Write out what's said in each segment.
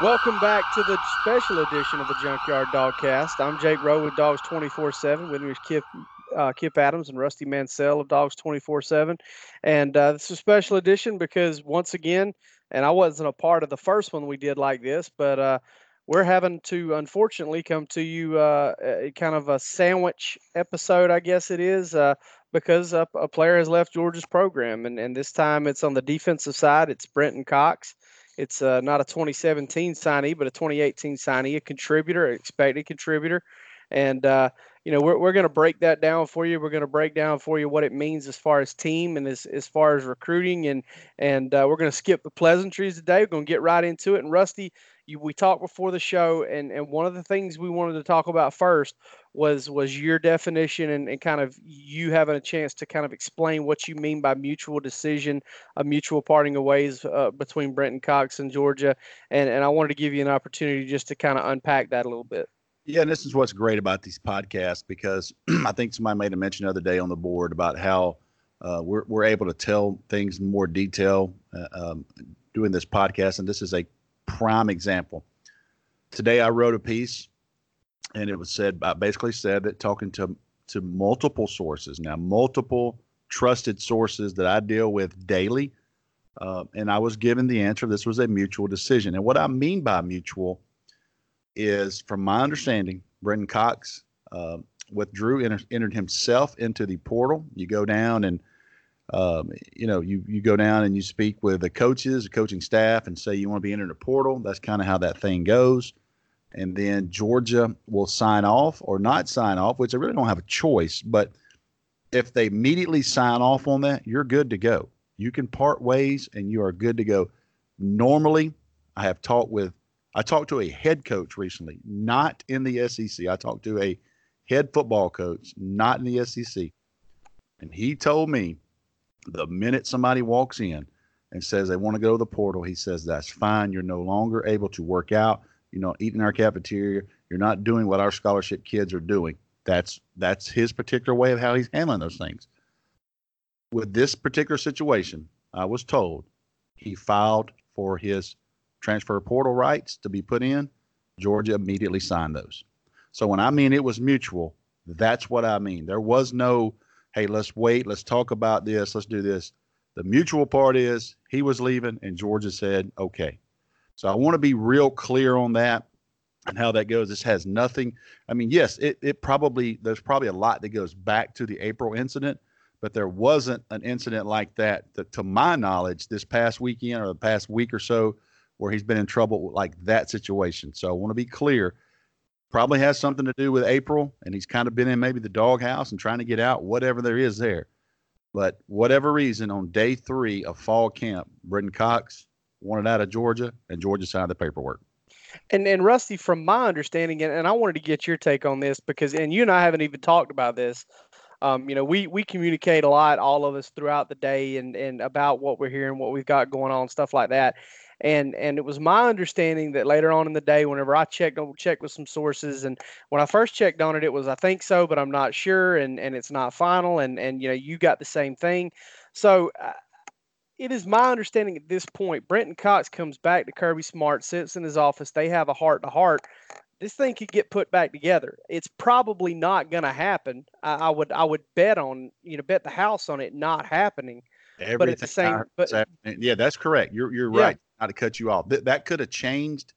Welcome back to the special edition of the Junkyard Dogcast. I'm Jake Rowe with Dogs 24 7. With me is Kip, uh, Kip Adams and Rusty Mansell of Dogs 24 7. And uh, this is a special edition because, once again, and I wasn't a part of the first one we did like this, but uh, we're having to unfortunately come to you uh, kind of a sandwich episode, I guess it is, uh, because a, a, player has left Georgia's program. And, and this time it's on the defensive side, it's Brenton Cox. It's uh, not a 2017 signee, but a 2018 signee, a contributor, expected contributor. And, uh, you know, we're, we're going to break that down for you. We're going to break down for you what it means as far as team and as, as far as recruiting. And, and uh, we're going to skip the pleasantries today. We're going to get right into it. And Rusty, you, we talked before the show, and, and one of the things we wanted to talk about first was was your definition and, and kind of you having a chance to kind of explain what you mean by mutual decision, a mutual parting of ways uh, between Brenton Cox and Georgia. And, and I wanted to give you an opportunity just to kind of unpack that a little bit. Yeah, and this is what's great about these podcasts because I think somebody made a mention the other day on the board about how uh, we're, we're able to tell things in more detail uh, um, doing this podcast. And this is a prime example. Today I wrote a piece and it was said I basically said that talking to to multiple sources. Now multiple trusted sources that I deal with daily uh, and I was given the answer. This was a mutual decision. And what I mean by mutual is from my understanding Brenton Cox uh, withdrew enter, entered himself into the portal. You go down and um, you know, you you go down and you speak with the coaches, the coaching staff, and say you want to be entered a portal. That's kind of how that thing goes and then Georgia will sign off or not sign off, which they really don't have a choice. But if they immediately sign off on that, you're good to go. You can part ways and you are good to go. Normally, I have talked with, I talked to a head coach recently, not in the SEC. I talked to a head football coach, not in the SEC. And he told me the minute somebody walks in and says they want to go to the portal, he says, that's fine. You're no longer able to work out you know, eating our cafeteria. You're not doing what our scholarship kids are doing. That's that's his particular way of how he's handling those things. With this particular situation, I was told he filed for his transfer portal rights to be put in. Georgia immediately signed those. So when I mean it was mutual, that's what I mean. There was no, hey, let's wait, let's talk about this, let's do this. The mutual part is he was leaving, and Georgia said, okay. So I want to be real clear on that and how that goes. This has nothing. I mean, yes, it, it probably there's probably a lot that goes back to the April incident, but there wasn't an incident like that, to my knowledge this past weekend or the past week or so where he's been in trouble like that situation. So I want to be clear. Probably has something to do with April, and he's kind of been in maybe the doghouse and trying to get out, whatever there is there. But whatever reason, on day three of fall camp, Brenton Cox wanted out of Georgia, and Georgia signed the paperwork. And and Rusty, from my understanding, and, and I wanted to get your take on this because, and you and I haven't even talked about this. Um, you know, we we communicate a lot, all of us throughout the day, and and about what we're hearing, what we've got going on, stuff like that. And and it was my understanding that later on in the day, whenever I checked on checked with some sources, and when I first checked on it, it was I think so, but I'm not sure, and and it's not final, and and you know you got the same thing. So uh, it is my understanding at this point, Brenton Cox comes back to Kirby Smart, sits in his office. They have a heart to heart. This thing could get put back together. It's probably not going to happen. I, I, would I would bet on you know bet the house on it not happening. Everything but at the same, but yeah, that's correct. You're you're right. Yeah. Not to cut you off. Th- that could have changed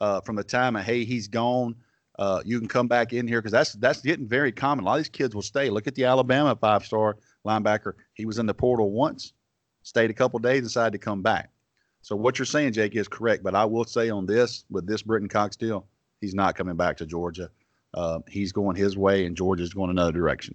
uh, from the time of hey he's gone. Uh, you can come back in here because that's that's getting very common. A lot of these kids will stay. Look at the Alabama five star linebacker. He was in the portal once stayed a couple days, decided to come back. So what you're saying, Jake, is correct. But I will say on this, with this Brenton Cox deal, he's not coming back to Georgia. Uh, he's going his way, and Georgia's going another direction.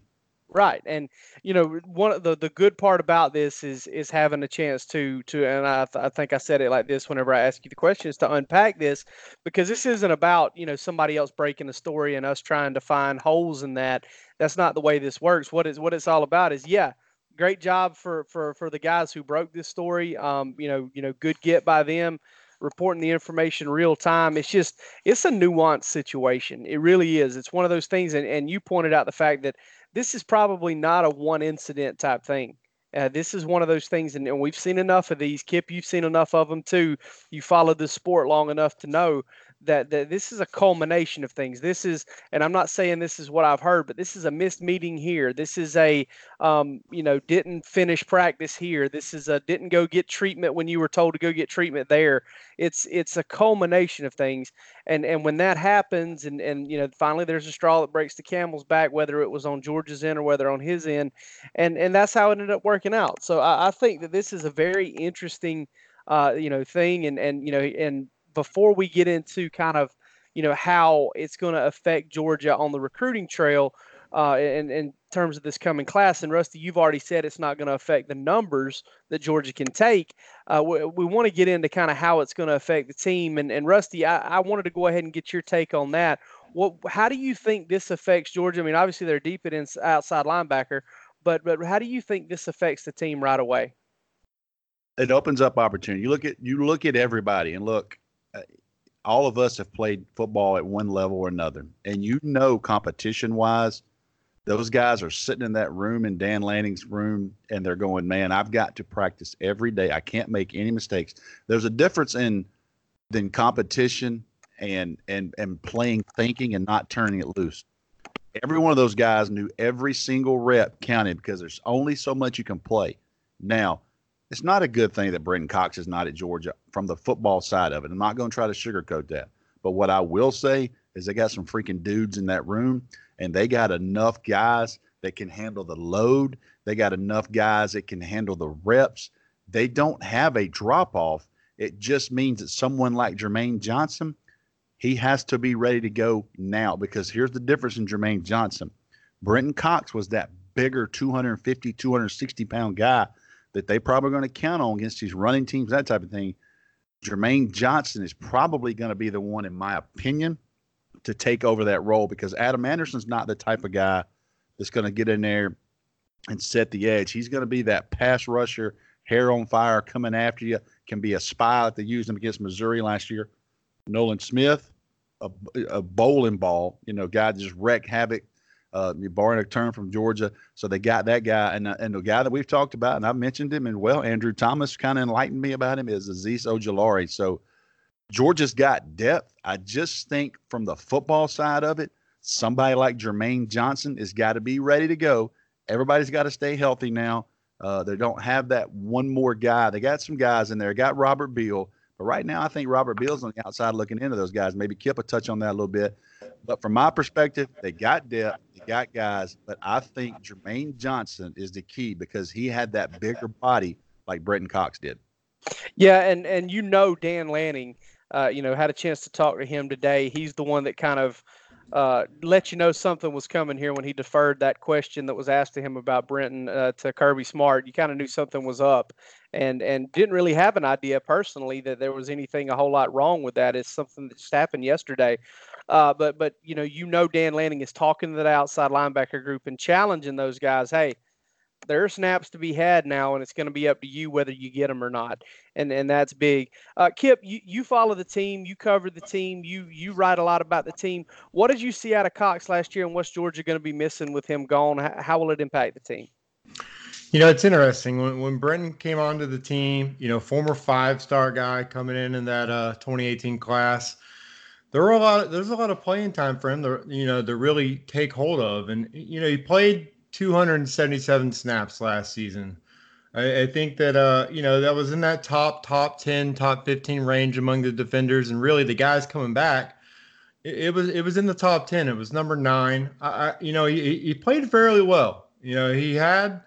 Right, and you know one of the the good part about this is is having a chance to to and I, th- I think I said it like this whenever I ask you the questions to unpack this because this isn't about you know somebody else breaking a story and us trying to find holes in that. That's not the way this works. What is what it's all about is yeah, great job for for for the guys who broke this story. Um, you know, you know, good get by them reporting the information real time. It's just it's a nuanced situation. It really is. It's one of those things, and and you pointed out the fact that this is probably not a one incident type thing. Uh, this is one of those things, and, and we've seen enough of these. Kip, you've seen enough of them too. You followed the sport long enough to know that, that this is a culmination of things. This is, and I'm not saying this is what I've heard, but this is a missed meeting here. This is a, um, you know, didn't finish practice here. This is a didn't go get treatment when you were told to go get treatment there. It's it's a culmination of things, and and when that happens, and and you know, finally there's a straw that breaks the camel's back, whether it was on George's end or whether on his end, and and that's how it ended up working out. So I, I think that this is a very interesting. Uh, you know, thing, and and you know, and before we get into kind of you know how it's going to affect Georgia on the recruiting trail uh, in, in terms of this coming class. And Rusty, you've already said it's not going to affect the numbers that Georgia can take. Uh, we, we want to get into kind of how it's going to affect the team. And, and Rusty, I, I, wanted to go ahead and get your take on that. What, how do you think this affects Georgia? I mean, obviously they're deep at outside linebacker, but but how do you think this affects the team right away? It opens up opportunity. You look at you look at everybody and look all of us have played football at one level or another, and you know, competition wise, those guys are sitting in that room in Dan Lanning's room, and they're going, "Man, I've got to practice every day. I can't make any mistakes." There's a difference in than competition and and and playing thinking and not turning it loose. Every one of those guys knew every single rep counted because there's only so much you can play. Now, it's not a good thing that Brenton Cox is not at Georgia from the football side of it. I'm not going to try to sugarcoat that. But what I will say is they got some freaking dudes in that room, and they got enough guys that can handle the load. They got enough guys that can handle the reps. They don't have a drop off. It just means that someone like Jermaine Johnson, he has to be ready to go now because here's the difference in Jermaine Johnson. Brenton Cox was that bigger 250, 260 pound guy that they probably going to count on against these running teams, that type of thing. Jermaine Johnson is probably going to be the one, in my opinion, to take over that role because Adam Anderson's not the type of guy that's going to get in there and set the edge. He's going to be that pass rusher, hair on fire, coming after you. Can be a spy that they used him against Missouri last year. Nolan Smith, a, a bowling ball, you know, guy just wreck havoc uh, a term from Georgia. So they got that guy, and uh, and the guy that we've talked about, and I've mentioned him, and well, Andrew Thomas kind of enlightened me about him is Azeez Ojulari. So Georgia's got depth. I just think from the football side of it, somebody like Jermaine Johnson has got to be ready to go. Everybody's got to stay healthy now. Uh, they don't have that one more guy. They got some guys in there. Got Robert Beal, but right now I think Robert Beal's on the outside looking into those guys. Maybe Kip a touch on that a little bit. But from my perspective, they got depth they got guys, but I think Jermaine Johnson is the key because he had that bigger body like Brenton Cox did. Yeah, and and you know Dan Lanning, uh, you know, had a chance to talk to him today. He's the one that kind of uh, let you know something was coming here when he deferred that question that was asked to him about Brenton uh, to Kirby Smart. You kind of knew something was up, and and didn't really have an idea personally that there was anything a whole lot wrong with that. It's something that just happened yesterday. Uh, but but you know you know Dan Lanning is talking to that outside linebacker group and challenging those guys. Hey, there are snaps to be had now, and it's going to be up to you whether you get them or not, and and that's big. Uh, Kip, you, you follow the team, you cover the team, you you write a lot about the team. What did you see out of Cox last year, and what's Georgia going to be missing with him gone? How will it impact the team? You know, it's interesting when when Brenton came onto the team. You know, former five star guy coming in in that uh, 2018 class there were a lot. There's a lot of playing time for him to you know to really take hold of, and you know he played 277 snaps last season. I, I think that uh you know that was in that top top 10 top 15 range among the defenders, and really the guys coming back. It, was it was in the top 10. It was number nine. I you know he, he played fairly well. You know he had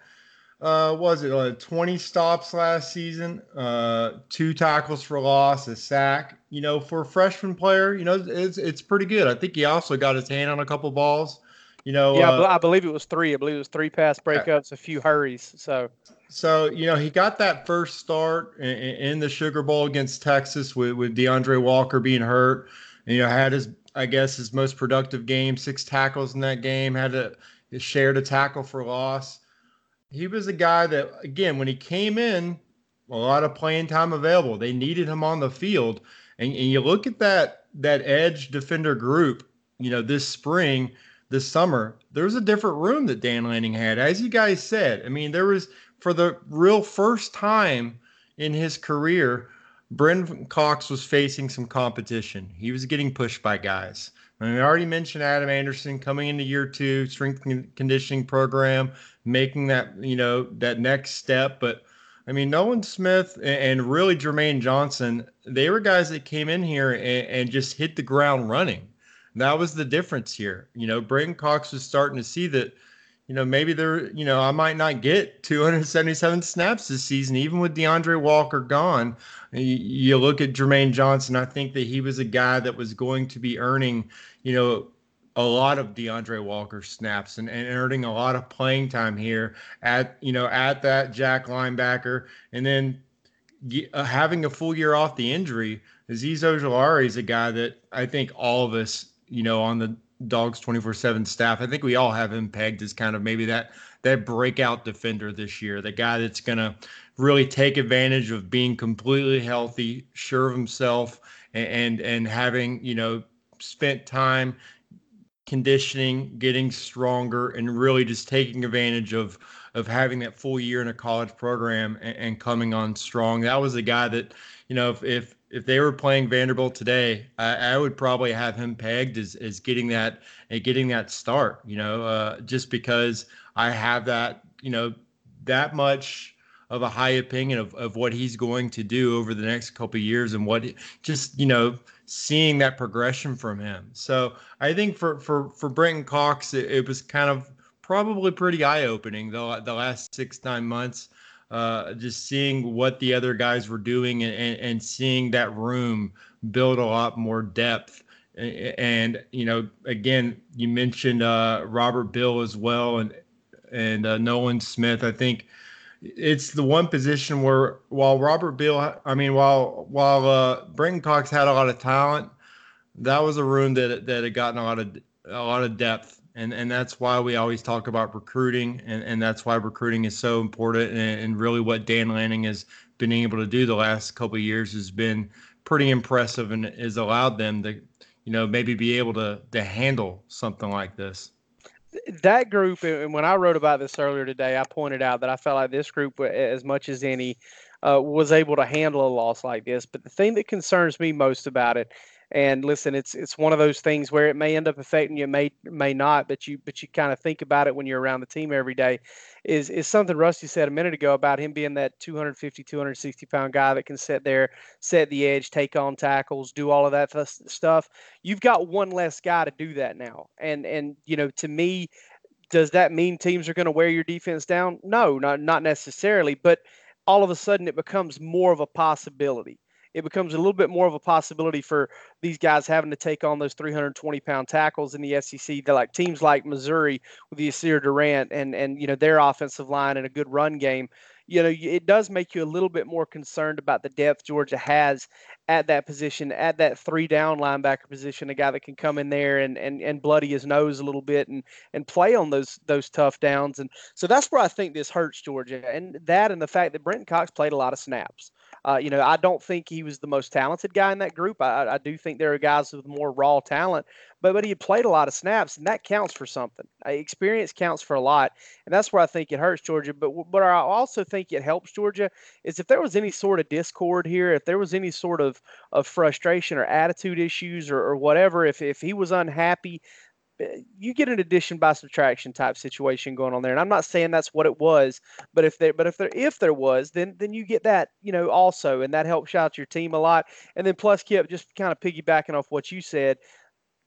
uh, was it uh, 20 stops last season, uh, two tackles for loss, a sack. You know, for a freshman player, you know, it's it's pretty good. I think he also got his hand on a couple balls. You know, yeah, uh, I believe it was three. I believe it was three pass breakups, a few hurries. So, so you know, he got that first start in, in the Sugar Bowl against Texas with with D'Andre Walker being hurt. And, you know, had his I guess his most productive game, six tackles in that game. Had a shared a tackle for loss he was a guy that, again, when he came in, a lot of playing time available. They needed him on the field, and, and you look at that that edge defender group. You know, this spring, this summer, there was a different room that Dan Lanning had, as you guys said. I mean, there was for the real first time in his career, Brenton Cox was facing some competition. He was getting pushed by guys. I mean, we already mentioned Adam Anderson coming into year two, strength conditioning program, making that you know that next step. But I mean, Nolan Smith and really Jermaine Johnson, they were guys that came in here and, and just hit the ground running. That was the difference here. You know, Brenton Cox was starting to see that you know, maybe there, you know, I might not get 277 snaps this season, even with D'Andre Walker gone. You, look at Jermaine Johnson, I think that he was a guy that was going to be earning, you know, a lot of D'Andre Walker snaps and, and earning a lot of playing time here at, you know, at that Jack linebacker. And then uh, having a full year off the injury, Azeez Ojulari is a guy that I think all of us, you know, on the Dogs 24/7 staff. I think we all have him pegged as kind of maybe that that breakout defender this year, the guy that's to really take advantage of being completely healthy, sure of himself and, and and having, you know, spent time conditioning, getting stronger and really just taking advantage of of having that full year in a college program and, and coming on strong. That was a guy that, you know, if, if if they were playing Vanderbilt today, I, I, would probably have him pegged as, as getting that and getting that start. You know, uh, just because I have that, you know, that much of a high opinion of, of what he's going to do over the next couple years and what just you know seeing that progression from him. So I think for for for Brenton Cox, it, it was kind of probably pretty eye opening the the last six nine months uh, just seeing what the other guys were doing and, and, and, seeing that room build a lot more depth. And, you know, again, you mentioned uh, Robert Beal as well and, and uh, Nolan Smith. I think it's the one position where while Robert Beal, I mean, while, while uh, Brenton Cox had a lot of talent, that was a room that, that had gotten a lot of, a lot of depth. And and that's why we always talk about recruiting. And, and that's why recruiting is so important. And, and really what dan lanning has been able to do the last couple of years has been pretty impressive and has allowed them to you know maybe be able to to handle something like this that group and when i wrote about this earlier today i pointed out that i felt like this group as much as any uh, was able to handle a loss like this. But the thing that concerns me most about it and listen, it's it's one of those things where it may end up affecting you, may may not, but you but you kind of think about it when you're around the team every day. Is is something Rusty said a minute ago about him being that 250, 260 pound guy that can sit there, set the edge, take on tackles, do all of that stuff. You've got one less guy to do that now, and and you know to me, does that mean teams are going to wear your defense down? No, not not necessarily, but all of a sudden it becomes more of a possibility it becomes a little bit more of a possibility for these guys having to take on those 320 pound tackles in the SEC. They're like teams like Missouri with the Yasir Durant and and you know their offensive line and a good run game. You know, it does make you a little bit more concerned about the depth Georgia has at that position, at that three down linebacker position, a guy that can come in there and and, and bloody his nose a little bit and and play on those those tough downs. And so that's where I think this hurts Georgia. And that and the fact that Brenton Cox played a lot of snaps. Uh, you know, I don't think he was the most talented guy in that group. I, I do think there are guys with more raw talent, but but he had played a lot of snaps, and that counts for something. Uh, experience counts for a lot, and that's where I think it hurts Georgia. But but I also think it helps Georgia is if there was any sort of discord here, if there was any sort of of frustration or attitude issues or, or whatever, if if he was unhappy you get an addition by subtraction type situation going on there. And i'm not saying that's what it was but if there but if there if there was then then you get that you know also and that helps out your team a lot. And then plus kip just kind of piggybacking off what you said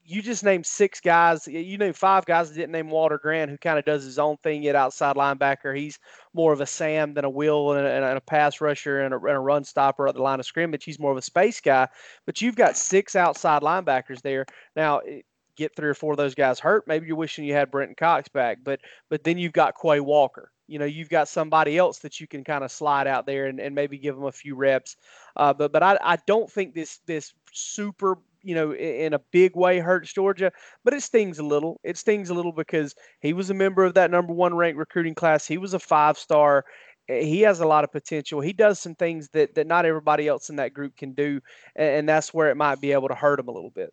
you just named six guys you named five guys that didn't name walter grant who kind of does his own thing at outside linebacker. He's more of a sam than a will and a, and a pass rusher and a, and a run stopper at the line of scrimmage. He's more of a space guy but you've got six outside linebackers there. Now get three or four of those guys hurt, maybe you're wishing you had Brenton Cox back. But but then you've got Quay Walker. You know, you've got somebody else that you can kind of slide out there and, and maybe give them a few reps. Uh, but but I, I don't think this this super you know in a big way hurts Georgia, but it stings a little. It stings a little because he was a member of that number one ranked recruiting class. He was a five star he has a lot of potential. He does some things that that not everybody else in that group can do, and, that's where it might be able to hurt him a little bit.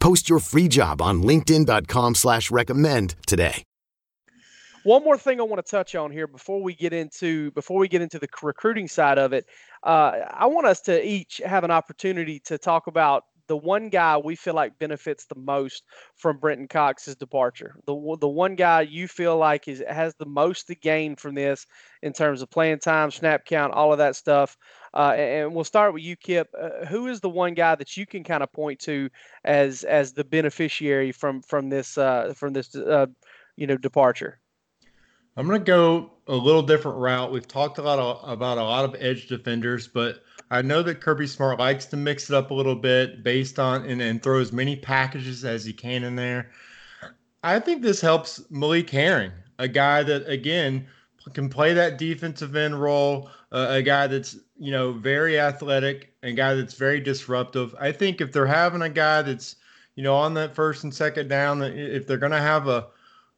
Post your free job on LinkedIn.com slash recommend today. One more thing I want to touch on here before we get into before we get into the recruiting side of it. Uh, I want us to each have an opportunity to talk about the one guy we feel like benefits the most from Brenton Cox's departure. The the one guy you feel like is has the most to gain from this in terms of playing time, snap count, all of that stuff. Uh, and we'll start with you, Kip. Uh, who is the one guy that you can kind of point to as as the beneficiary from from this uh, from this uh, you know departure? I'm going to go a little different route. We've talked a lot of, about a lot of edge defenders, but I know that Kirby Smart likes to mix it up a little bit based on and, and throw as many packages as he can in there. I think this helps Malik Herring, a guy that again can play that defensive end role, uh, a guy that's you know very athletic, and guy that's very disruptive. I think if they're having a guy that's you know on that first and second down, if they're going to have a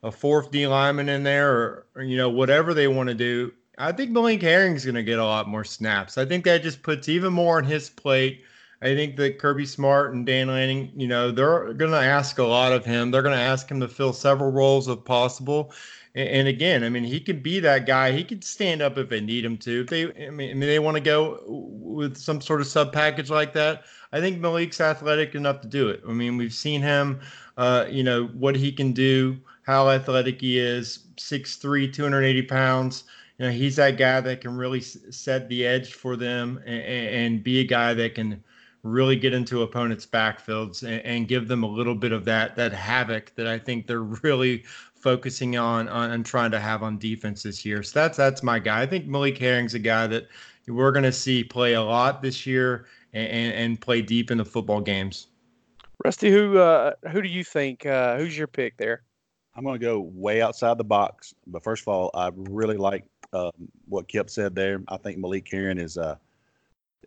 a fourth D lineman in there, or, or you know whatever they want to do, I think Malik Herring's going to get a lot more snaps. I think that just puts even more on his plate. I think that Kirby Smart and Dan Lanning, you know, they're going to ask a lot of him. They're going to ask him to fill several roles if possible. And, again, I mean, he could be that guy. He could stand up if they need him to. If they, I mean, I mean they want to go with some sort of sub package like that. I think Malik's athletic enough to do it. I mean, we've seen him, uh, you know, what he can do, how athletic he is, 6'3", 280 pounds you know, he's that guy that can really set the edge for them and, and be a guy that can really get into opponents' backfields and, and, give them a little bit of that that havoc that I think they're really focusing on, on and trying to have on defense this year. So that's that's my guy. I think Malik Herring's a guy that we're going to see play a lot this year and, and, play deep in the football games. Rusty, who uh, who do you think? Uh, who's your pick there? I'm going to go way outside the box. But first of all, I really like um, what Kip said there. I think Malik Herring is a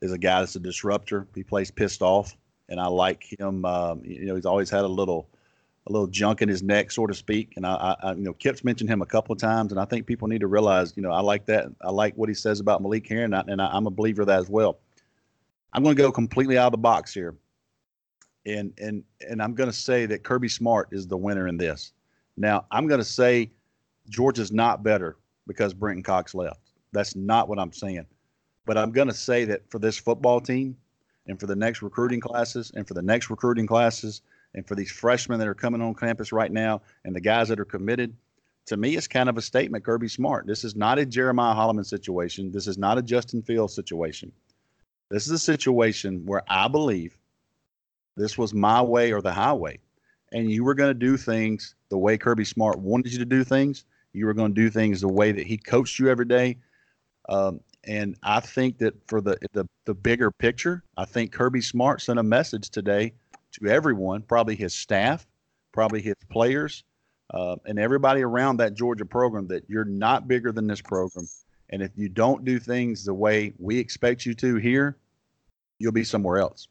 is a guy that's a disruptor. He plays pissed off, and I like him. Um, you know, he's always had a little a little junk in his neck, so to speak. And I, I, you know, Kip's mentioned him a couple of times, and I think people need to realize, you know, I like that. I like what he says about Malik Herring, and, I, am a believer of that as well. I'm going to go completely out of the box here, and and and I'm going to say that Kirby Smart is the winner in this. Now, I'm going to say Georgia's not better because Brenton Cox left. That's not what I'm saying. But I'm going to say that for this football team and for the next recruiting classes and for the next recruiting classes and for these freshmen that are coming on campus right now and the guys that are committed, to me, it's kind of a statement, Kirby Smart. This is not a Jeremiah Holloman situation. This is not a Justin Fields situation. This is a situation where I believe this was my way or the highway. And you were going to do things the way Kirby Smart wanted you to do things. You were going to do things the way that he coached you every day. Um, and I think that for the, the the bigger picture, I think Kirby Smart sent a message today to everyone, probably his staff, probably his players, uh, and everybody around that Georgia program that you're not bigger than this program. And if you don't do things the way we expect you to here, you'll be somewhere else.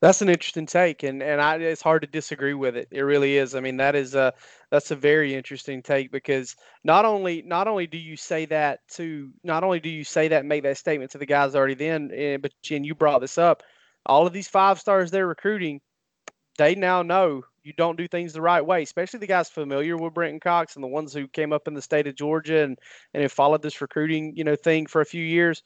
That's an interesting take, and and I, it's hard to disagree with it. It really is. I mean, that is a that's a very interesting take because not only not only do you say that to not only do you say that and make that statement to the guys already then, eh, but Jen, you brought this up. All of these five stars they're recruiting, they now know you don't do things the right way, especially the guys familiar with Brenton Cox and the ones who came up in the state of Georgia and and have followed this recruiting you know thing for a few years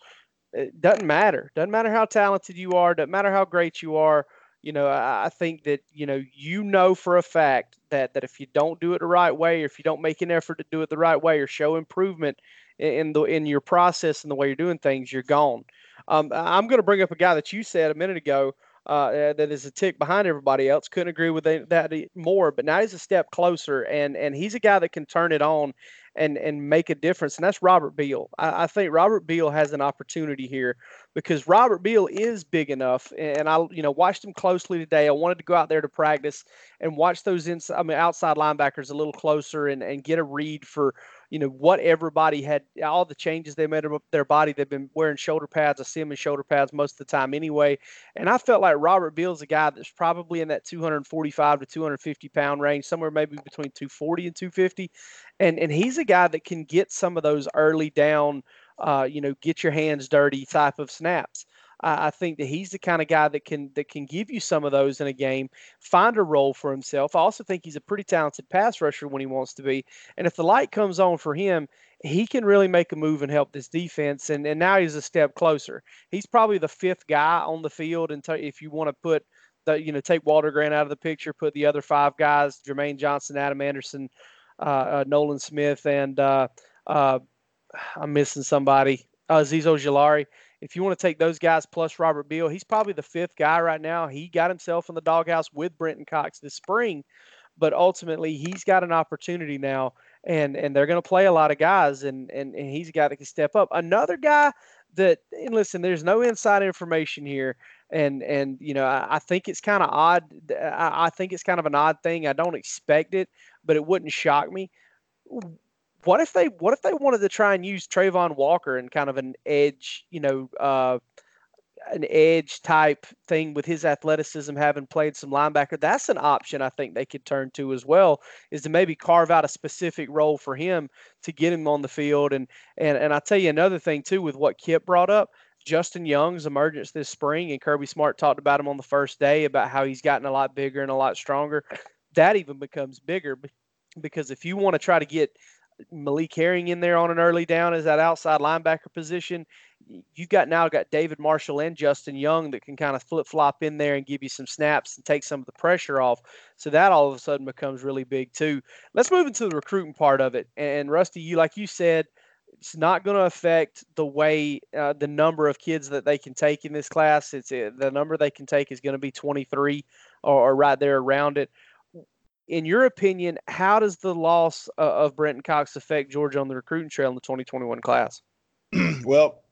it doesn't matter. Doesn't matter how talented you are. Doesn't matter how great you are. You know, I, think that you know you know for a fact that that if you don't do it the right way, or if you don't make an effort to do it the right way, or show improvement in the in your process and the way you're doing things, you're gone. Um, I'm going to bring up a guy that you said a minute ago. uh, that is a tick behind everybody else. Couldn't agree with that more. But now he's a step closer, and and he's a guy that can turn it on and and make a difference. And that's Robert Beal. I, I think Robert Beal has an opportunity here because Robert Beal is big enough. And I you know watched him closely today. I wanted to go out there to practice and watch those inside, I mean outside linebackers a little closer and and get a read for you know what everybody had all the changes they made of their body they've been wearing shoulder pads i see them in shoulder pads most of the time anyway. And i felt like robert beal's a guy that's probably in that 245 to 250 pound range somewhere maybe between 240 and 250 and and he's a guy that can get some of those early down uh, you know get your hands dirty type of snaps I, I think that he's the kind of guy that can that can give you some of those in a game, find a role for himself. I also think he's a pretty talented pass rusher when he wants to be. And if the light comes on for him, he can really make a move and help this defense. And and now he's a step closer. He's probably the fifth guy on the field. And t- if you want to put the you know take Walter Grant out of the picture, put the other five guys: Jermaine Johnson, Adam Anderson, uh, uh, Nolan Smith, and uh, uh I'm missing somebody. Uh, Azeez Ojulari if you want to take those guys plus Robert Beal, he's probably the fifth guy right now. He got himself in the doghouse with Brenton Cox this spring, but ultimately he's got an opportunity now, and and they're going to play a lot of guys, and and and he's that can step up. Another guy that and listen, there's no inside information here, and and you know I, I think it's kind of odd. I, I think it's kind of an odd thing. I don't expect it, but it wouldn't shock me what if they what if they wanted to try and use Travon Walker and kind of an edge, you know, uh, an edge type thing with his athleticism, having played some linebacker? That's an option I think they could turn to as well. Is to maybe carve out a specific role for him to get him on the field. And and and I tell you another thing too with what Kip brought up. Justin Young's emergence this spring, and Kirby Smart talked about him on the first day about how he's gotten a lot bigger and a lot stronger. That even becomes bigger because if you want to try to get Malik Herring in there on an early down as that outside linebacker position. You've got now got David Marshall and Justin Young that can kind of flip flop in there and give you some snaps and take some of the pressure off. So that all of a sudden becomes really big too. Let's move into the recruiting part of it. And Rusty, you like you said, it's not going to affect the way uh, the number of kids that they can take in this class. It's uh, the number they can take is going to be 23 or, or right there around it in your opinion, how does the loss of Brenton Cox affect Georgia on the recruiting trail in the 2021 class? well,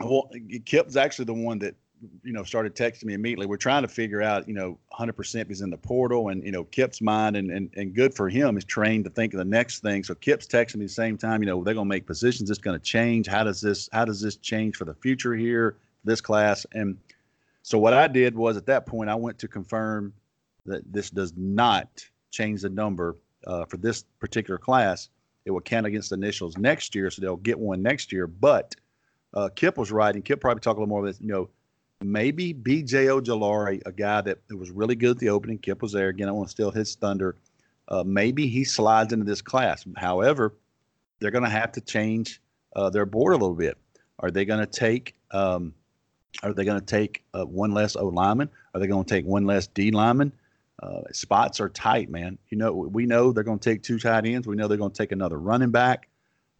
well, Kip's actually the one that you know started texting me immediately. We're trying to figure out, you know, 100% he's in the portal, and you know, Kip's mind and and and good for him is trained to think of the next thing. So Kip's texting me the same time. You know, they're going to make positions. It's going to change. How does this How does this change for the future here, this class? And so what I did was at that point I went to confirm that this does not change the number uh, for this particular class, it will count against the initials next year, so they'll get one next year. But uh, Kip was right, and Kip probably talk a little more of this. You know, maybe B.J. Ojulari, a guy that, that was really good at the opening. Kip was there again. I want to steal his thunder. Uh, maybe he slides into this class. However, they're going to have to change uh, their board a little bit. Are they going to take? Um, are they going to take uh, one less O lineman? Are they going to take one less D lineman? Uh, spots are tight, man. You know, we know they're going to take two tight ends. We know they're going to take another running back.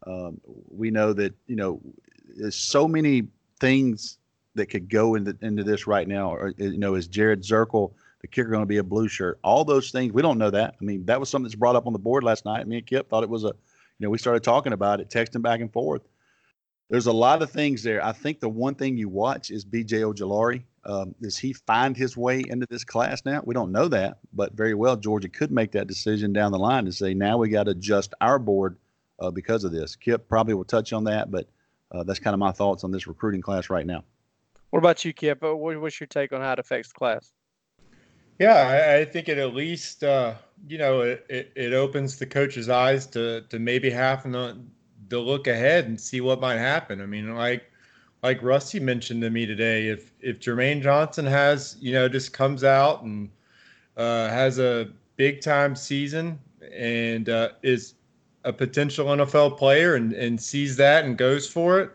Um, we know that you know there's so many things that could go into into this right now. Or you know, is Jared Zirkel the kicker going to be a blue shirt? All those things we don't know that. I mean, that was something that's brought up on the board last night. Me and Kip thought it was a, you know, we started talking about it, texting back and forth. There's a lot of things there. I think the one thing you watch is B.J. Ojulari. Um, does he find his way into this class now? We don't know that, but very well Georgia could make that decision down the line to say now we got to adjust our board uh, because of this. Kip probably will touch on that, but uh, that's kind of my thoughts on this recruiting class right now. What about you, Kip? What's your take on how it affects the class? Yeah, I, I think it at least uh, you know it, it, it, opens the coach's eyes to to maybe having to, to look ahead and see what might happen. I mean, like like Rusty mentioned to me today, if if Jermaine Johnson has you know just comes out and uh, has a big time season and uh, is a potential NFL player and, and sees that and goes for it,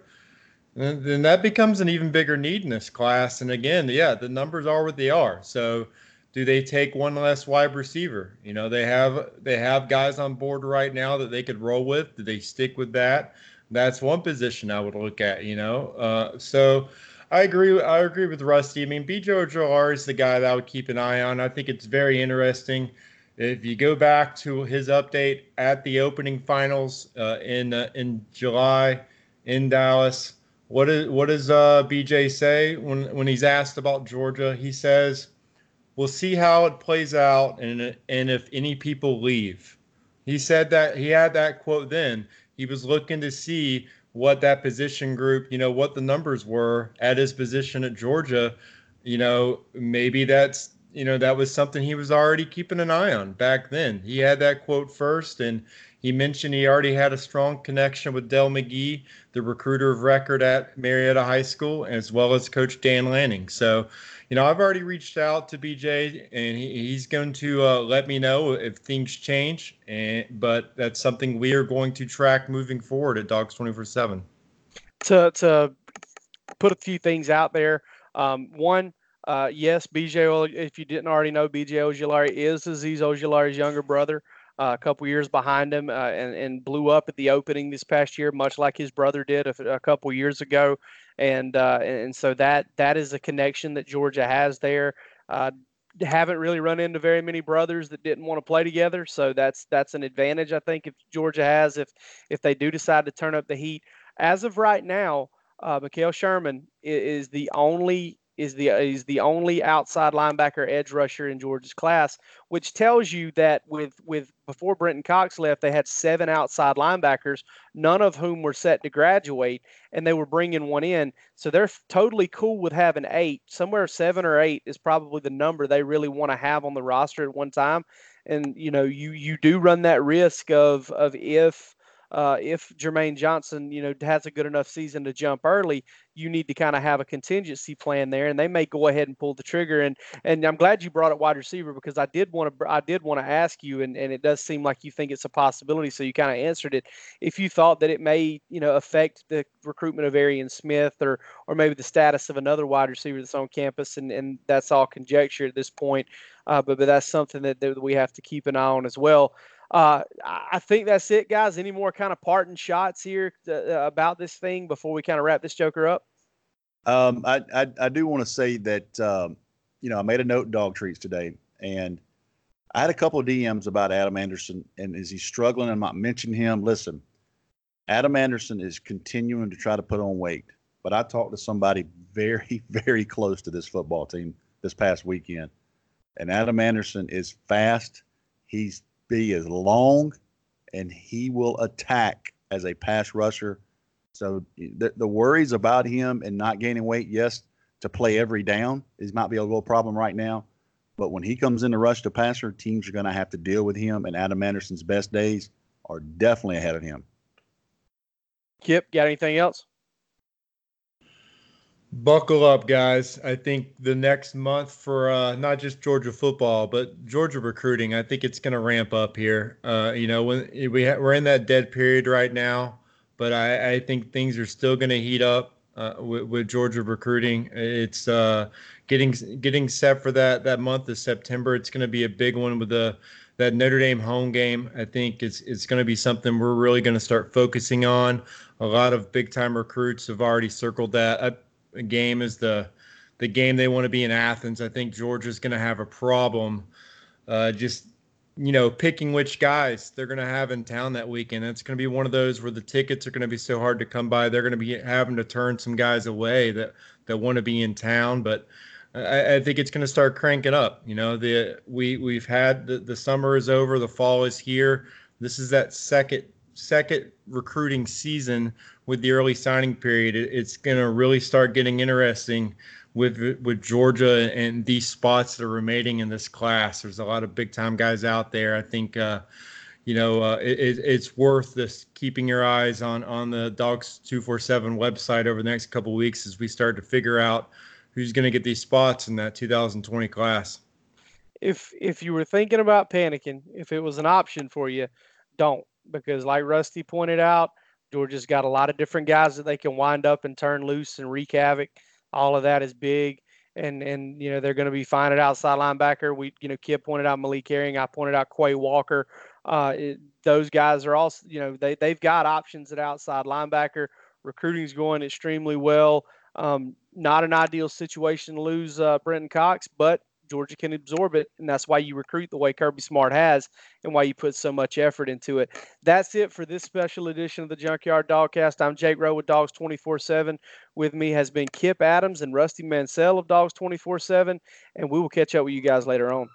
then, then that becomes an even bigger need in this class. And again, yeah, the numbers are what they are. So do they take one less wide receiver? You know, they have they have guys on board right now that they could roll with. Do they stick with that? That's one position I would look at, you know. Uh, so I agree. I agree with Rusty. I mean, BJ Ojulari is the guy that I would keep an eye on. I think it's very interesting. If you go back to his update at the opening finals uh, in uh, in July in Dallas, what is what does uh, BJ say when when he's asked about Georgia? He says, "We'll see how it plays out, and and if any people leave." He said that he had that quote then. He was looking to see what that position group, you know, what the numbers were at his position at Georgia. You know, maybe that's you know that was something he was already keeping an eye on back then. He had that quote first, and he mentioned he already had a strong connection with Dell McGee, the recruiter of record at Marietta High School, as well as Coach Dan Lanning. So, you know, I've already reached out to BJ, and he, he's going to uh, let me know if things change. And but that's something we are going to track moving forward at Dogs Twenty Four Seven. To to put a few things out there. Um, one uh, yes, BJ, if you didn't already know, BJ Ojulari is Azeez Ojulari's younger brother, a couple years behind him, uh, and, and blew up at the opening this past year, much like his brother did a, a couple years ago. And uh, and so that that is a connection that Georgia has there. Uh, haven't really run into very many brothers that didn't want to play together, so that's that's an advantage I think if Georgia has if if they do decide to turn up the heat. As of right now, uh, Mekhail Sherman is the only is the uh, is the only outside linebacker edge rusher in Georgia's class, which tells you that with with before Brenton Cox left, they had seven outside linebackers, none of whom were set to graduate, and they were bringing one in. So they're totally cool with having eight. Somewhere seven or eight is probably the number they really want to have on the roster at one time. And you know, you you do run that risk of of if uh, if Jermaine Johnson, you know, has a good enough season to jump early, you need to kind of have a contingency plan there, and they may go ahead and pull the trigger. And and I'm glad you brought up wide receiver because I did want to I did want to ask you, and, and it does seem like you think it's a possibility. So you kind of answered it. If you thought that it may you know affect the recruitment of Arian Smith or or maybe the status of another wide receiver that's on campus, and and that's all conjecture at this point. Uh, but but that's something that, that we have to keep an eye on as well. Uh, I think that's it, guys. Any more kind of parting shots here to, uh, about this thing before we kind of wrap this joker up? Um, I, I, I do want to say that um, you know I made a note dog treats today, and I had a couple of DMs about Adam Anderson, and is he struggling? I'm not mentioning him. Listen, Adam Anderson is continuing to try to put on weight, but I talked to somebody very very close to this football team this past weekend, and Adam Anderson is fast. He's be as long, and he will attack as a pass rusher. So the, the worries about him and not gaining weight, yes, to play every down is might be a little problem right now. But when he comes in to rush to passer, teams are going to have to deal with him. And Adam Anderson's best days are definitely ahead of him. Kip, got anything else? Buckle up, guys. I think the next month for uh, not just Georgia football, but Georgia recruiting, I think it's going to ramp up here. Uh, you know, when we ha- we're in that dead period right now, but I, I think things are still going to heat up uh, with, with, Georgia recruiting. It's uh, getting getting set for that that month of September. It's going to be a big one with the that Notre Dame home game. I think it's it's going to be something we're really going to start focusing on. A lot of big time recruits have already circled that game is the the game they want to be in Athens. I think Georgia's going to have a problem uh, just you know picking which guys they're going to have in town that weekend. It's going to be one of those where the tickets are going to be so hard to come by. They're going to be having to turn some guys away that that want to be in town, but. I, I think it's going to start cranking up. You know, the we we've had the, the summer is over, the fall is here. This is that second second recruiting season with the early signing period, it's going to really start getting interesting with with Georgia and these spots that are remaining in this class. There's a lot of big time guys out there. I think. Uh, you know, uh, it, it's worth this keeping your eyes on on the Dogs two four seven website over the next couple weeks as we start to figure out who's going to get these spots in that 2020 class. If if you were thinking about panicking, if it was an option for you, don't because like Rusty pointed out, Georgia's got a lot of different guys that they can wind up and turn loose and wreak havoc. All of that is big. And and you know they're going to be fine at outside linebacker. We you know Kip pointed out Malik Herring. I pointed out Quay Walker. Uh, it, those guys are also you know they they've got options at outside linebacker. Recruiting's going extremely well. Um, not an ideal situation to lose uh, Brenton Cox, but Georgia can absorb it, and that's why you recruit the way Kirby Smart has, and why you put so much effort into it. That's it for this special edition of the Junkyard Dogcast. I'm Jake Rowe with Dogs 24/7. With me has been Kip Adams and Rusty Mansell of Dogs 24/7, and we will catch up with you guys later on.